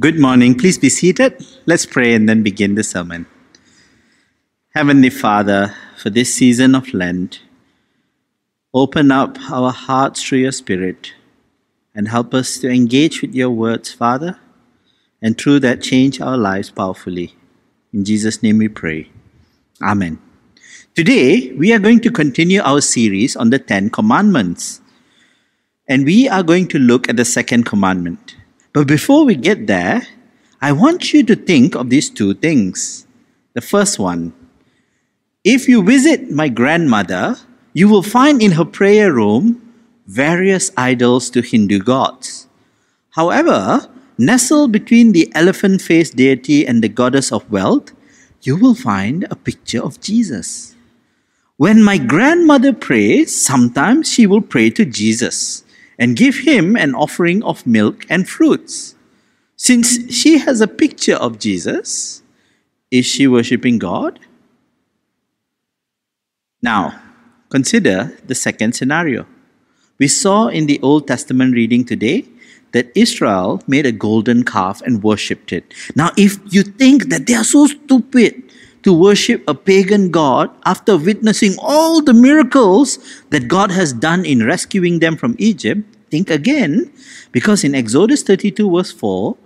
Good morning. Please be seated. Let's pray and then begin the sermon. Heavenly Father, for this season of Lent, open up our hearts through your Spirit and help us to engage with your words, Father, and through that change our lives powerfully. In Jesus' name we pray. Amen. Today, we are going to continue our series on the Ten Commandments. And we are going to look at the second commandment. But before we get there, I want you to think of these two things. The first one if you visit my grandmother, you will find in her prayer room various idols to Hindu gods. However, nestled between the elephant faced deity and the goddess of wealth, you will find a picture of Jesus. When my grandmother prays, sometimes she will pray to Jesus and give him an offering of milk and fruits. Since she has a picture of Jesus, is she worshipping God? Now, consider the second scenario. We saw in the Old Testament reading today that Israel made a golden calf and worshipped it. Now, if you think that they are so stupid to worship a pagan god after witnessing all the miracles that God has done in rescuing them from Egypt, think again, because in Exodus 32, verse 4,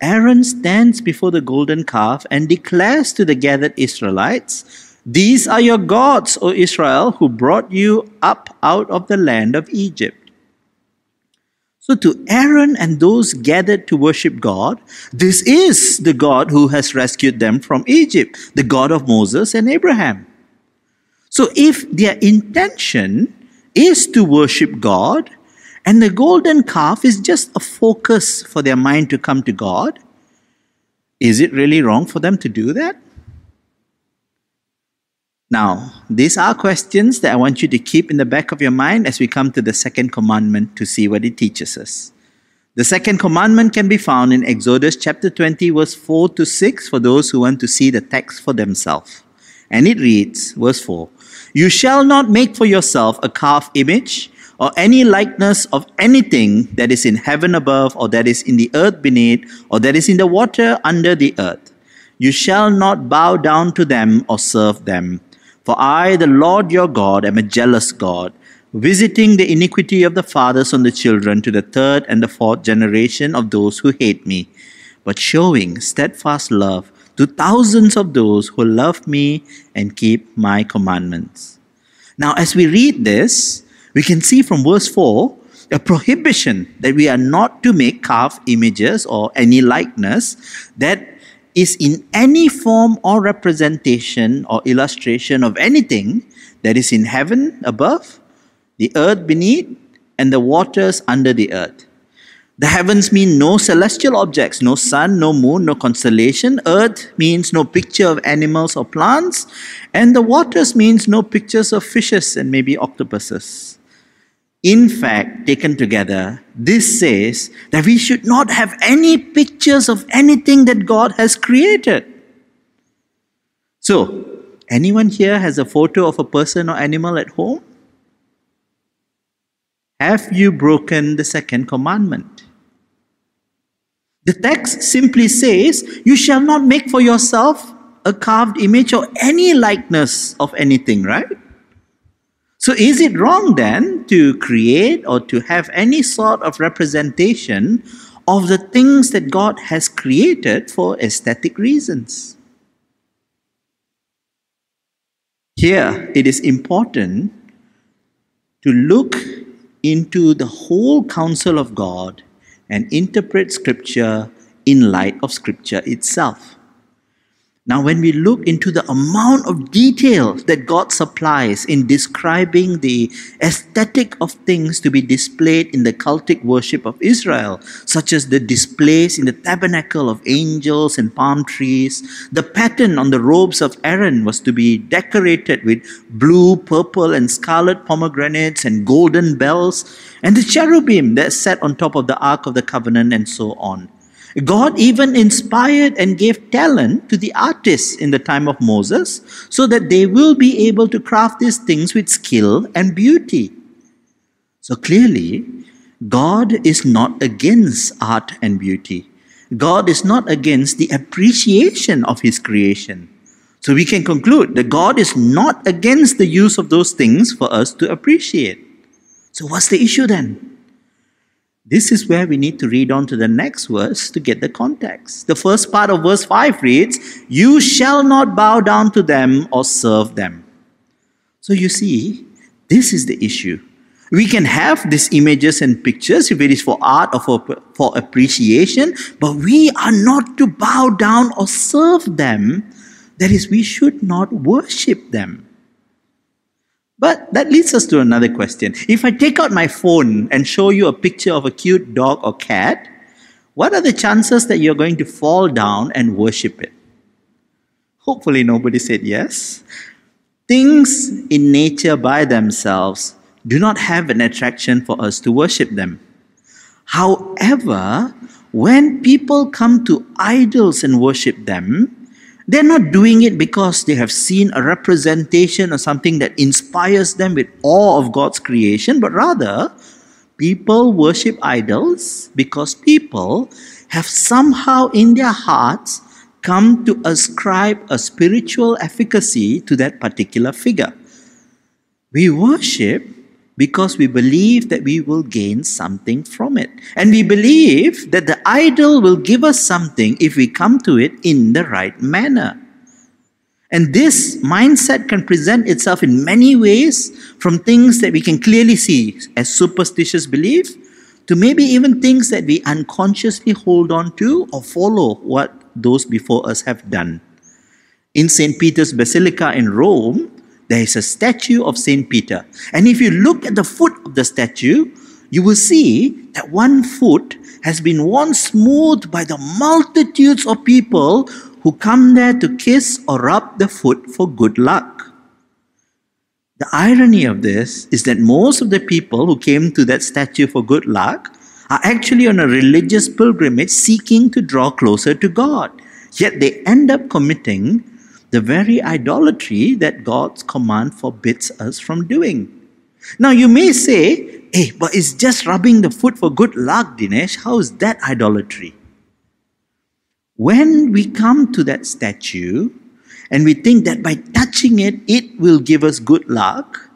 Aaron stands before the golden calf and declares to the gathered Israelites, These are your gods, O Israel, who brought you up out of the land of Egypt. So, to Aaron and those gathered to worship God, this is the God who has rescued them from Egypt, the God of Moses and Abraham. So, if their intention is to worship God, and the golden calf is just a focus for their mind to come to God, is it really wrong for them to do that? Now, these are questions that I want you to keep in the back of your mind as we come to the second commandment to see what it teaches us. The second commandment can be found in Exodus chapter 20, verse 4 to 6, for those who want to see the text for themselves. And it reads, verse 4 You shall not make for yourself a carved image or any likeness of anything that is in heaven above, or that is in the earth beneath, or that is in the water under the earth. You shall not bow down to them or serve them. For I, the Lord your God, am a jealous God, visiting the iniquity of the fathers on the children to the third and the fourth generation of those who hate me, but showing steadfast love to thousands of those who love me and keep my commandments. Now, as we read this, we can see from verse 4 a prohibition that we are not to make carved images or any likeness that is in any form or representation or illustration of anything that is in heaven above, the earth beneath, and the waters under the earth. The heavens mean no celestial objects, no sun, no moon, no constellation. Earth means no picture of animals or plants. And the waters means no pictures of fishes and maybe octopuses. In fact, taken together, this says that we should not have any pictures of anything that God has created. So, anyone here has a photo of a person or animal at home? Have you broken the second commandment? The text simply says, You shall not make for yourself a carved image or any likeness of anything, right? So, is it wrong then to create or to have any sort of representation of the things that God has created for aesthetic reasons? Here, it is important to look into the whole counsel of God and interpret Scripture in light of Scripture itself. Now, when we look into the amount of detail that God supplies in describing the aesthetic of things to be displayed in the cultic worship of Israel, such as the displays in the tabernacle of angels and palm trees, the pattern on the robes of Aaron was to be decorated with blue, purple, and scarlet pomegranates and golden bells, and the cherubim that sat on top of the Ark of the Covenant, and so on. God even inspired and gave talent to the artists in the time of Moses so that they will be able to craft these things with skill and beauty. So clearly, God is not against art and beauty. God is not against the appreciation of His creation. So we can conclude that God is not against the use of those things for us to appreciate. So, what's the issue then? This is where we need to read on to the next verse to get the context. The first part of verse 5 reads, You shall not bow down to them or serve them. So you see, this is the issue. We can have these images and pictures if it is for art or for, for appreciation, but we are not to bow down or serve them. That is, we should not worship them. But that leads us to another question. If I take out my phone and show you a picture of a cute dog or cat, what are the chances that you're going to fall down and worship it? Hopefully, nobody said yes. Things in nature by themselves do not have an attraction for us to worship them. However, when people come to idols and worship them, they're not doing it because they have seen a representation or something that inspires them with awe of God's creation, but rather, people worship idols because people have somehow in their hearts come to ascribe a spiritual efficacy to that particular figure. We worship because we believe that we will gain something from it. And we believe that the idol will give us something if we come to it in the right manner. And this mindset can present itself in many ways from things that we can clearly see as superstitious belief to maybe even things that we unconsciously hold on to or follow what those before us have done. In St. Peter's Basilica in Rome, there is a statue of Saint Peter. And if you look at the foot of the statue, you will see that one foot has been worn smooth by the multitudes of people who come there to kiss or rub the foot for good luck. The irony of this is that most of the people who came to that statue for good luck are actually on a religious pilgrimage seeking to draw closer to God. Yet they end up committing the very idolatry that God's command forbids us from doing. Now, you may say, hey, but it's just rubbing the foot for good luck, Dinesh. How is that idolatry? When we come to that statue and we think that by touching it, it will give us good luck,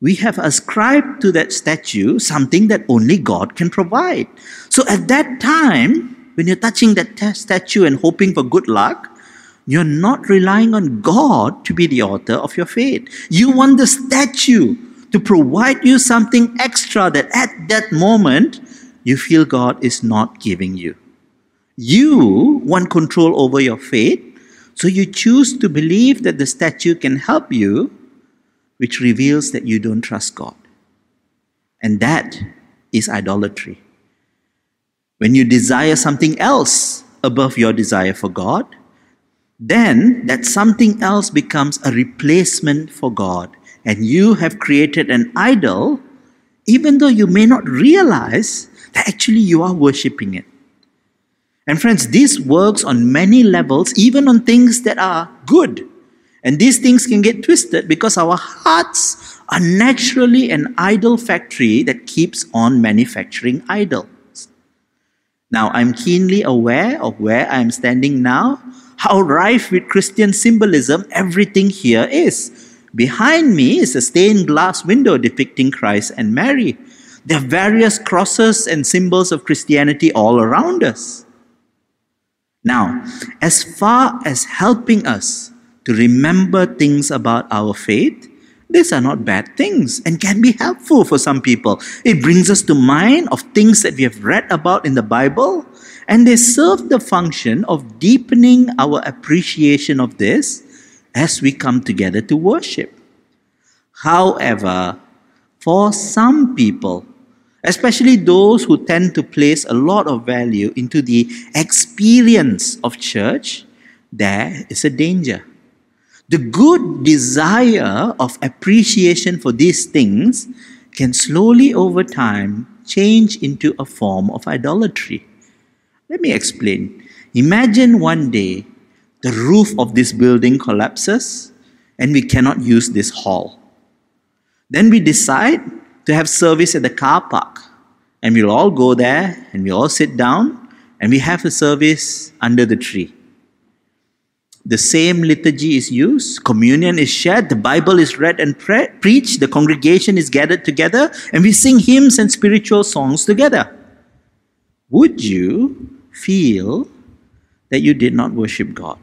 we have ascribed to that statue something that only God can provide. So at that time, when you're touching that statue and hoping for good luck, you're not relying on God to be the author of your faith. You want the statue to provide you something extra that at that moment you feel God is not giving you. You want control over your faith, so you choose to believe that the statue can help you, which reveals that you don't trust God. And that is idolatry. When you desire something else above your desire for God, then that something else becomes a replacement for God. And you have created an idol, even though you may not realize that actually you are worshipping it. And friends, this works on many levels, even on things that are good. And these things can get twisted because our hearts are naturally an idol factory that keeps on manufacturing idols. Now, I'm keenly aware of where I'm standing now how rife with Christian symbolism everything here is. Behind me is a stained glass window depicting Christ and Mary. There are various crosses and symbols of Christianity all around us. Now, as far as helping us to remember things about our faith, these are not bad things and can be helpful for some people. It brings us to mind of things that we have read about in the Bible and they serve the function of deepening our appreciation of this as we come together to worship. However, for some people, especially those who tend to place a lot of value into the experience of church, there is a danger. The good desire of appreciation for these things can slowly over time change into a form of idolatry. Let me explain. Imagine one day the roof of this building collapses and we cannot use this hall. Then we decide to have service at the car park. And we'll all go there and we all sit down and we have a service under the tree. The same liturgy is used, communion is shared, the Bible is read and pre- preached, the congregation is gathered together, and we sing hymns and spiritual songs together. Would you feel that you did not worship God?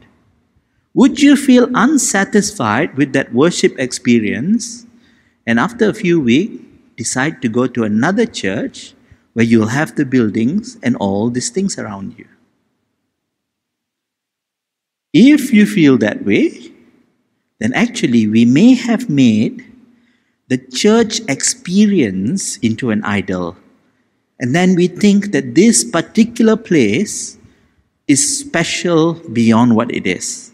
Would you feel unsatisfied with that worship experience and after a few weeks decide to go to another church where you'll have the buildings and all these things around you? If you feel that way, then actually we may have made the church experience into an idol. And then we think that this particular place is special beyond what it is.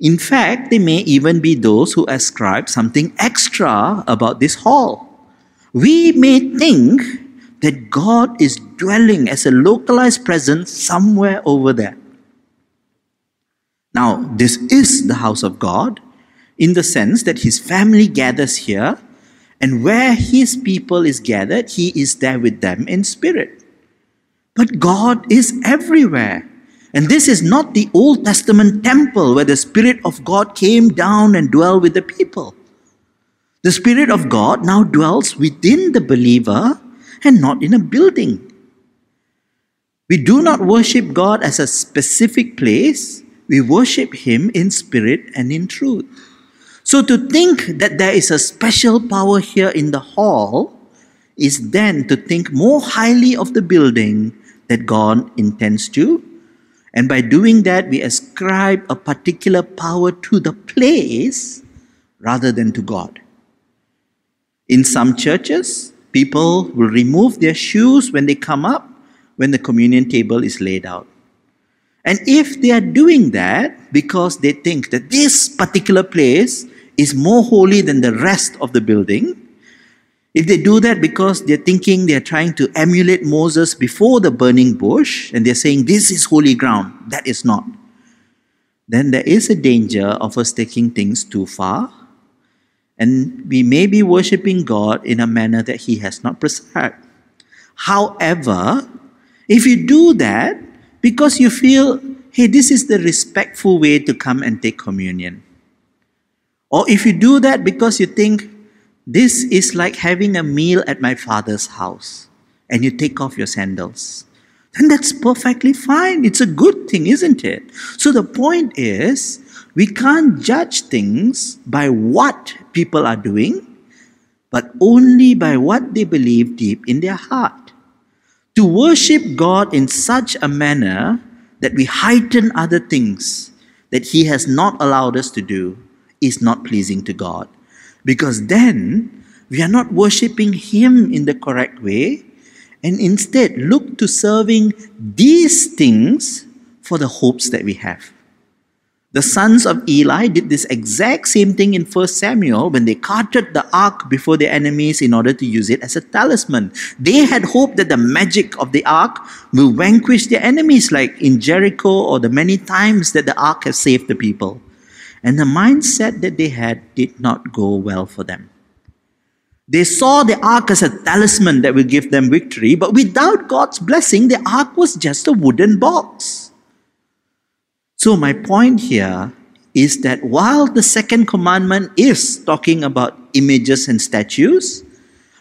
In fact, there may even be those who ascribe something extra about this hall. We may think that God is dwelling as a localized presence somewhere over there. Now, this is the house of God in the sense that his family gathers here, and where his people is gathered, he is there with them in spirit. But God is everywhere. And this is not the Old Testament temple where the Spirit of God came down and dwelled with the people. The Spirit of God now dwells within the believer and not in a building. We do not worship God as a specific place, we worship Him in spirit and in truth. So to think that there is a special power here in the hall is then to think more highly of the building that God intends to. And by doing that, we ascribe a particular power to the place rather than to God. In some churches, people will remove their shoes when they come up when the communion table is laid out. And if they are doing that because they think that this particular place is more holy than the rest of the building, if they do that because they're thinking they're trying to emulate Moses before the burning bush and they're saying this is holy ground, that is not, then there is a danger of us taking things too far. And we may be worshipping God in a manner that He has not prescribed. However, if you do that, because you feel, hey, this is the respectful way to come and take communion. Or if you do that because you think, this is like having a meal at my father's house, and you take off your sandals, then that's perfectly fine. It's a good thing, isn't it? So the point is, we can't judge things by what people are doing, but only by what they believe deep in their heart. To worship God in such a manner that we heighten other things that He has not allowed us to do is not pleasing to God. Because then we are not worshiping Him in the correct way and instead look to serving these things for the hopes that we have. The sons of Eli did this exact same thing in 1 Samuel when they carted the ark before their enemies in order to use it as a talisman. They had hoped that the magic of the ark will vanquish their enemies, like in Jericho or the many times that the ark has saved the people. And the mindset that they had did not go well for them. They saw the ark as a talisman that will give them victory, but without God's blessing, the ark was just a wooden box. So, my point here is that while the second commandment is talking about images and statues,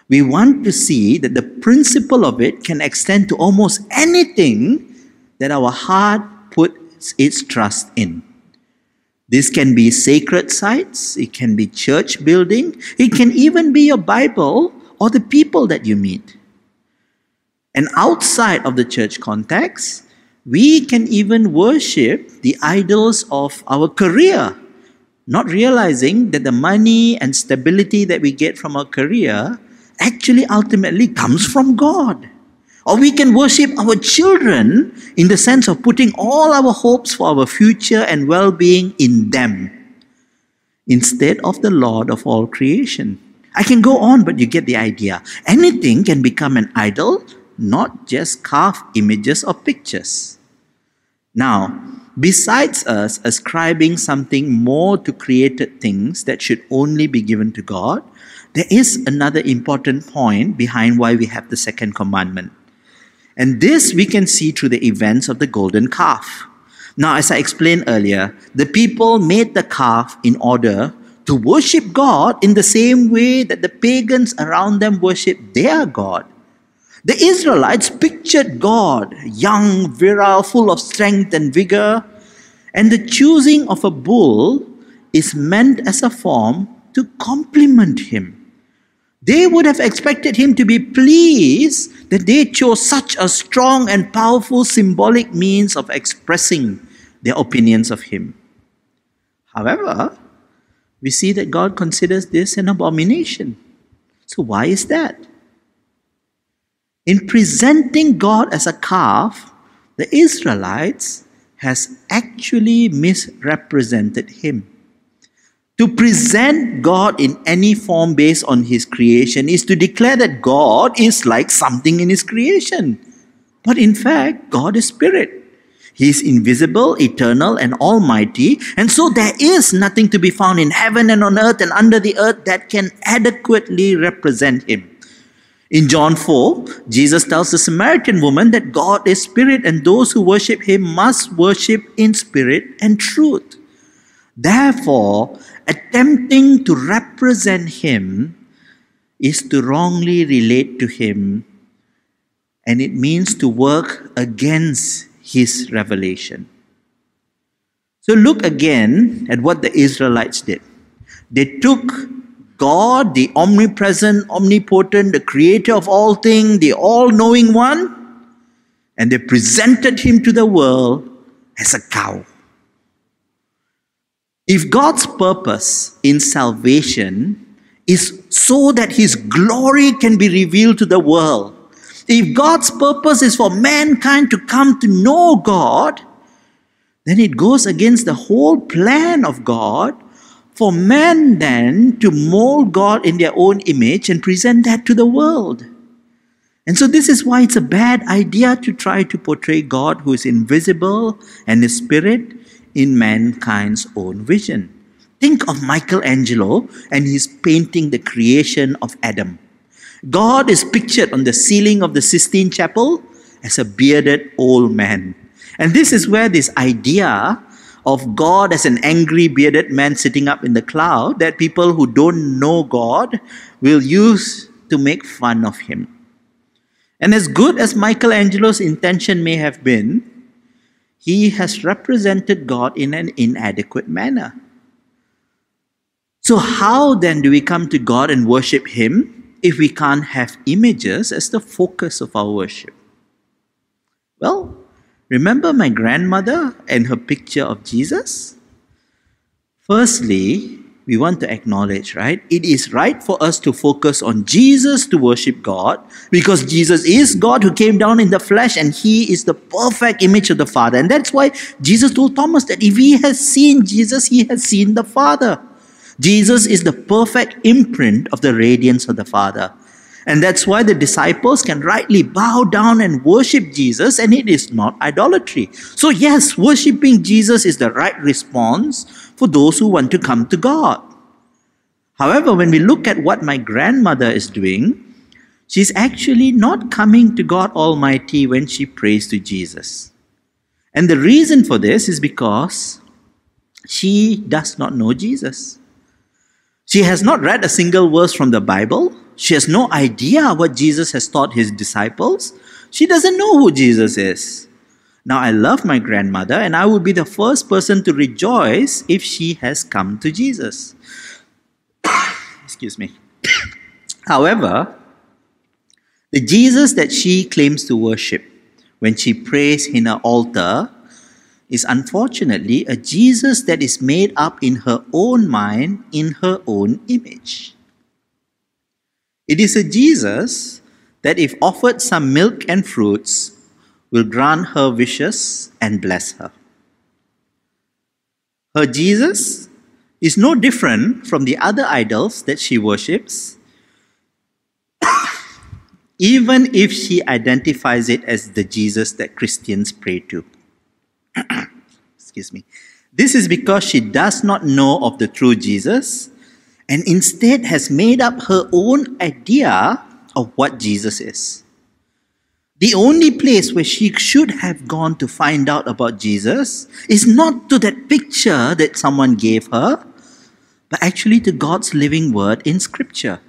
we want to see that the principle of it can extend to almost anything that our heart puts its trust in. This can be sacred sites, it can be church building, it can even be your Bible or the people that you meet. And outside of the church context, we can even worship the idols of our career, not realizing that the money and stability that we get from our career actually ultimately comes from God. Or we can worship our children in the sense of putting all our hopes for our future and well being in them instead of the Lord of all creation. I can go on, but you get the idea. Anything can become an idol not just carved images or pictures. Now, besides us ascribing something more to created things that should only be given to God, there is another important point behind why we have the second commandment. And this we can see through the events of the golden calf. Now, as I explained earlier, the people made the calf in order to worship God in the same way that the pagans around them worship their God. The Israelites pictured God, young, virile, full of strength and vigor, and the choosing of a bull is meant as a form to compliment him. They would have expected him to be pleased that they chose such a strong and powerful symbolic means of expressing their opinions of him. However, we see that God considers this an abomination. So, why is that? In presenting God as a calf, the Israelites has actually misrepresented him. To present God in any form based on his creation is to declare that God is like something in his creation. But in fact, God is spirit. He is invisible, eternal, and almighty, and so there is nothing to be found in heaven and on earth and under the earth that can adequately represent him. In John 4, Jesus tells the Samaritan woman that God is spirit and those who worship him must worship in spirit and truth. Therefore, attempting to represent him is to wrongly relate to him, and it means to work against his revelation. So look again at what the Israelites did. They took God, the omnipresent, omnipotent, the creator of all things, the all knowing one, and they presented him to the world as a cow. If God's purpose in salvation is so that His glory can be revealed to the world, if God's purpose is for mankind to come to know God, then it goes against the whole plan of God for man then to mold God in their own image and present that to the world. And so, this is why it's a bad idea to try to portray God who is invisible and is spirit in mankind's own vision. Think of Michelangelo and his painting the creation of Adam. God is pictured on the ceiling of the Sistine Chapel as a bearded old man. And this is where this idea of God as an angry bearded man sitting up in the cloud that people who don't know God will use to make fun of him. And as good as Michelangelo's intention may have been, he has represented God in an inadequate manner. So, how then do we come to God and worship Him if we can't have images as the focus of our worship? Well, remember my grandmother and her picture of Jesus? Firstly, we want to acknowledge, right? It is right for us to focus on Jesus to worship God because Jesus is God who came down in the flesh and he is the perfect image of the Father. And that's why Jesus told Thomas that if he has seen Jesus, he has seen the Father. Jesus is the perfect imprint of the radiance of the Father. And that's why the disciples can rightly bow down and worship Jesus, and it is not idolatry. So, yes, worshiping Jesus is the right response for those who want to come to God. However, when we look at what my grandmother is doing, she's actually not coming to God Almighty when she prays to Jesus. And the reason for this is because she does not know Jesus. She has not read a single verse from the Bible. She has no idea what Jesus has taught his disciples. She doesn't know who Jesus is. Now, I love my grandmother, and I would be the first person to rejoice if she has come to Jesus. Excuse me. However, the Jesus that she claims to worship when she prays in her altar is unfortunately a Jesus that is made up in her own mind, in her own image. It is a Jesus that, if offered some milk and fruits, will grant her wishes and bless her. Her Jesus is no different from the other idols that she worships, even if she identifies it as the Jesus that Christians pray to. Excuse me. This is because she does not know of the true Jesus and instead has made up her own idea of what Jesus is. The only place where she should have gone to find out about Jesus is not to that picture that someone gave her, but actually to God's living word in Scripture.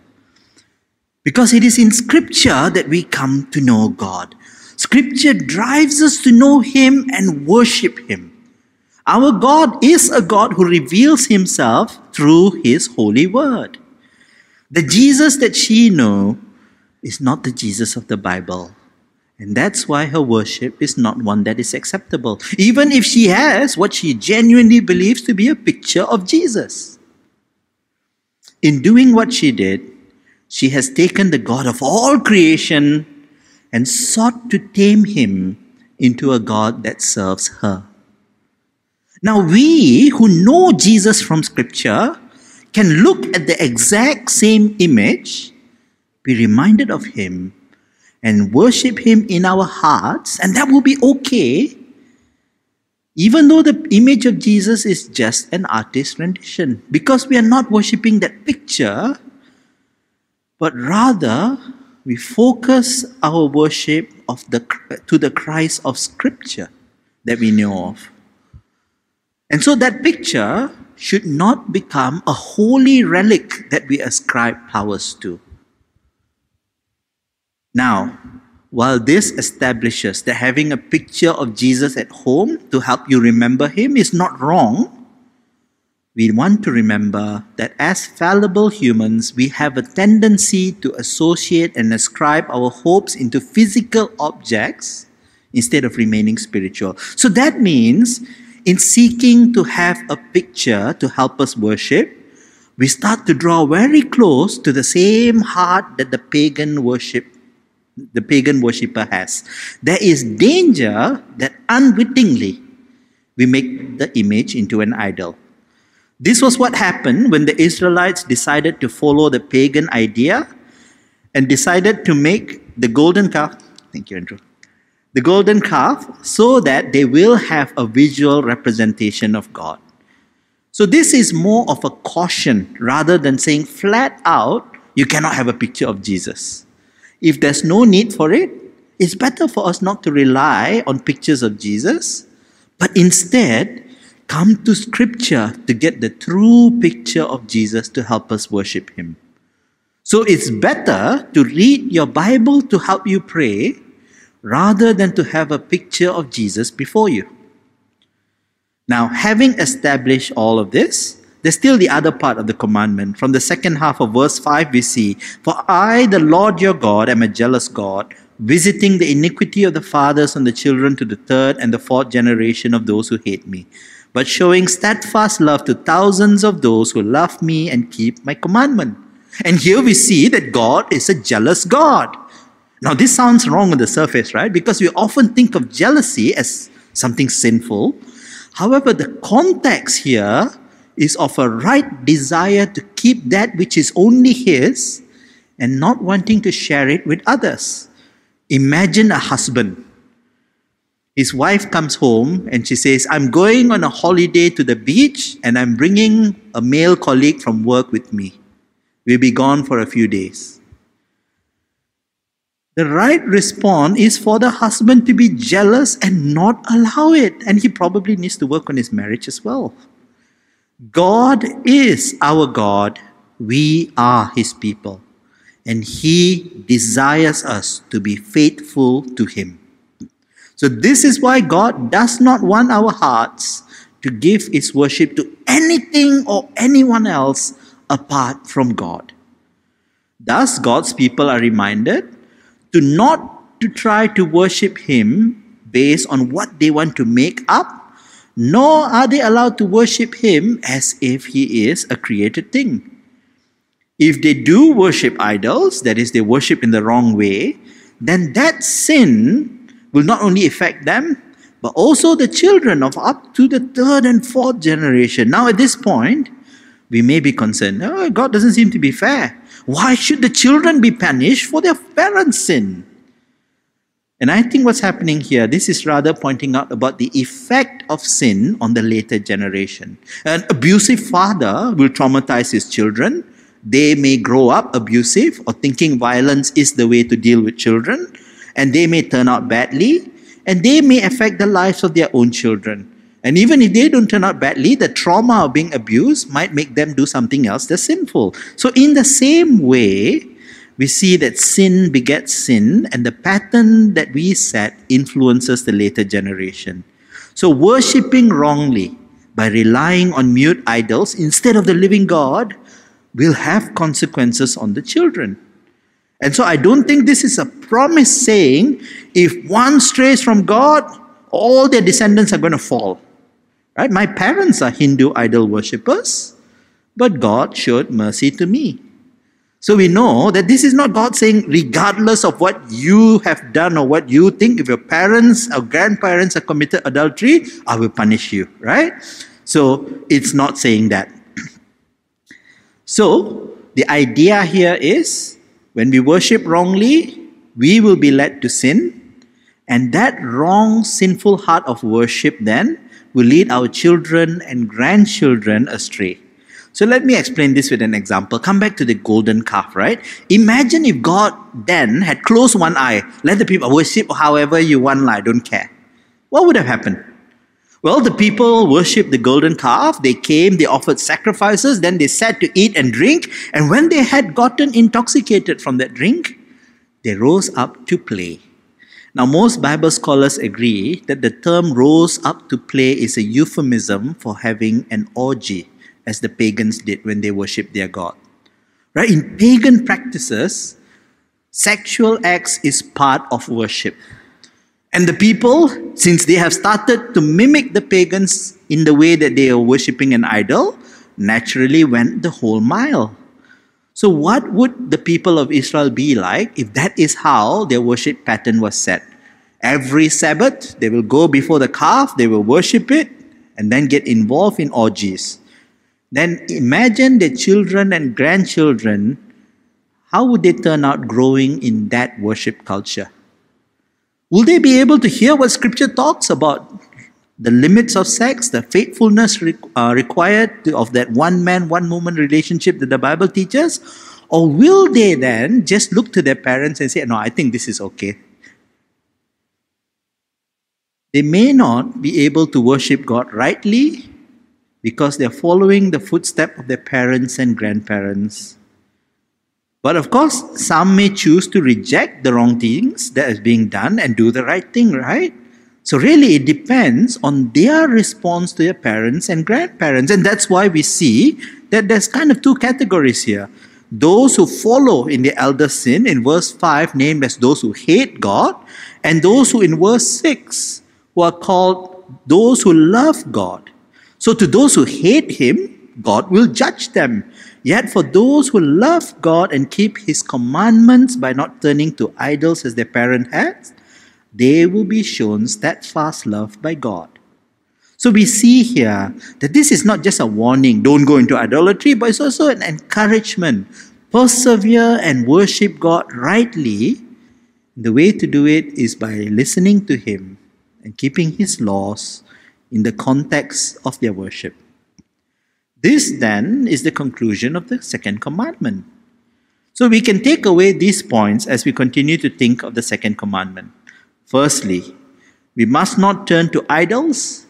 Because it is in Scripture that we come to know God. Scripture drives us to know Him and worship Him. Our God is a God who reveals Himself through His holy word. The Jesus that she knew is not the Jesus of the Bible. And that's why her worship is not one that is acceptable, even if she has what she genuinely believes to be a picture of Jesus. In doing what she did, she has taken the God of all creation and sought to tame him into a God that serves her. Now, we who know Jesus from Scripture can look at the exact same image, be reminded of him, and worship Him in our hearts, and that will be okay, even though the image of Jesus is just an artist's rendition, because we are not worshiping that picture, but rather we focus our worship of the, to the Christ of Scripture that we know of. And so that picture should not become a holy relic that we ascribe powers to. Now, while this establishes that having a picture of Jesus at home to help you remember him is not wrong, we want to remember that as fallible humans, we have a tendency to associate and ascribe our hopes into physical objects instead of remaining spiritual. So that means in seeking to have a picture to help us worship, we start to draw very close to the same heart that the pagan worship the pagan worshipper has. There is danger that unwittingly we make the image into an idol. This was what happened when the Israelites decided to follow the pagan idea and decided to make the golden calf. Thank you, Andrew. The golden calf so that they will have a visual representation of God. So, this is more of a caution rather than saying flat out, you cannot have a picture of Jesus. If there's no need for it, it's better for us not to rely on pictures of Jesus, but instead come to Scripture to get the true picture of Jesus to help us worship Him. So it's better to read your Bible to help you pray rather than to have a picture of Jesus before you. Now, having established all of this, there's still the other part of the commandment. From the second half of verse 5, we see, For I, the Lord your God, am a jealous God, visiting the iniquity of the fathers on the children to the third and the fourth generation of those who hate me, but showing steadfast love to thousands of those who love me and keep my commandment. And here we see that God is a jealous God. Now, this sounds wrong on the surface, right? Because we often think of jealousy as something sinful. However, the context here is of a right desire to keep that which is only his and not wanting to share it with others. Imagine a husband. His wife comes home and she says, I'm going on a holiday to the beach and I'm bringing a male colleague from work with me. We'll be gone for a few days. The right response is for the husband to be jealous and not allow it. And he probably needs to work on his marriage as well. God is our God, we are His people, and He desires us to be faithful to Him. So, this is why God does not want our hearts to give His worship to anything or anyone else apart from God. Thus, God's people are reminded to not to try to worship Him based on what they want to make up nor are they allowed to worship him as if he is a created thing. If they do worship idols, that is, they worship in the wrong way, then that sin will not only affect them, but also the children of up to the third and fourth generation. Now, at this point, we may be concerned oh, God doesn't seem to be fair. Why should the children be punished for their parents' sin? And I think what's happening here, this is rather pointing out about the effect of sin on the later generation. An abusive father will traumatize his children. They may grow up abusive or thinking violence is the way to deal with children. and they may turn out badly, and they may affect the lives of their own children. And even if they don't turn out badly, the trauma of being abused might make them do something else that's sinful. So, in the same way, we see that sin begets sin, and the pattern that we set influences the later generation. So, worshipping wrongly by relying on mute idols instead of the living God will have consequences on the children. And so, I don't think this is a promise saying if one strays from God, all their descendants are going to fall. Right? My parents are Hindu idol worshippers, but God showed mercy to me. So we know that this is not God saying, regardless of what you have done or what you think, if your parents or grandparents have committed adultery, I will punish you, right? So it's not saying that. so the idea here is when we worship wrongly, we will be led to sin. And that wrong, sinful heart of worship then will lead our children and grandchildren astray. So let me explain this with an example. Come back to the golden calf, right? Imagine if God then had closed one eye, let the people worship however you want, I don't care. What would have happened? Well, the people worshipped the golden calf. They came, they offered sacrifices, then they sat to eat and drink. And when they had gotten intoxicated from that drink, they rose up to play. Now, most Bible scholars agree that the term rose up to play is a euphemism for having an orgy as the pagans did when they worshiped their god. Right? In pagan practices, sexual acts is part of worship. And the people, since they have started to mimic the pagans in the way that they are worshipping an idol, naturally went the whole mile. So, what would the people of Israel be like if that is how their worship pattern was set? Every Sabbath, they will go before the calf, they will worship it, and then get involved in orgies then imagine their children and grandchildren, how would they turn out growing in that worship culture? Will they be able to hear what Scripture talks about? The limits of sex, the faithfulness re- uh, required to, of that one man, one woman relationship that the Bible teaches? Or will they then just look to their parents and say, No, I think this is okay? They may not be able to worship God rightly because they're following the footstep of their parents and grandparents. But of course, some may choose to reject the wrong things that is being done and do the right thing, right? So really it depends on their response to their parents and grandparents. And that's why we see that there's kind of two categories here. Those who follow in the elder sin in verse 5 named as those who hate God, and those who in verse 6 who are called those who love God. So to those who hate him, God will judge them. Yet for those who love God and keep his commandments by not turning to idols as their parent has, they will be shown steadfast love by God. So we see here that this is not just a warning, don't go into idolatry, but it's also an encouragement. Persevere and worship God rightly. The way to do it is by listening to Him and keeping His laws in the context of their worship. This then is the conclusion of the second commandment. So we can take away these points as we continue to think of the second commandment. Firstly, we must not turn to idols,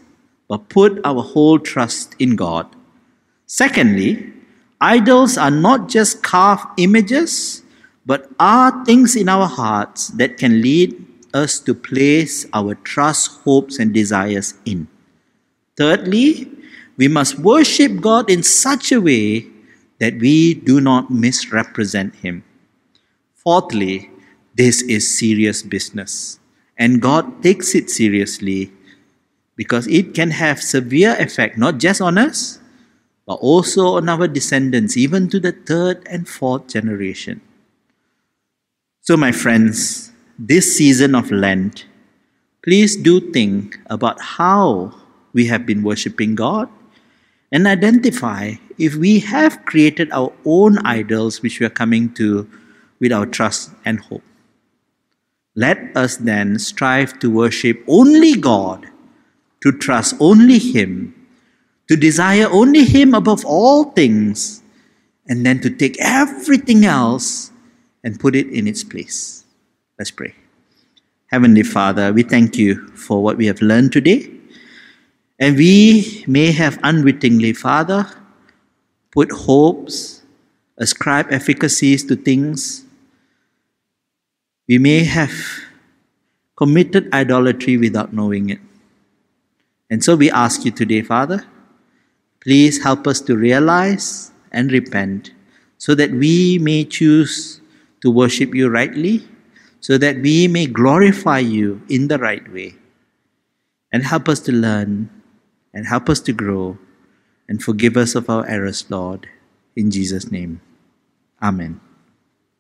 but put our whole trust in God. Secondly, idols are not just carved images, but are things in our hearts that can lead us to place our trust, hopes, and desires in. Thirdly, we must worship God in such a way that we do not misrepresent Him. Fourthly, this is serious business, and God takes it seriously because it can have severe effect not just on us, but also on our descendants, even to the third and fourth generation. So, my friends, this season of Lent, please do think about how we have been worshiping God and identify if we have created our own idols which we are coming to with our trust and hope. Let us then strive to worship only God, to trust only Him, to desire only Him above all things, and then to take everything else and put it in its place. Let's pray. Heavenly Father, we thank you for what we have learned today. And we may have unwittingly, Father, put hopes, ascribe efficacies to things. We may have committed idolatry without knowing it. And so we ask you today, Father, please help us to realize and repent so that we may choose to worship you rightly, so that we may glorify you in the right way. And help us to learn and help us to grow and forgive us of our errors, Lord. In Jesus' name, Amen.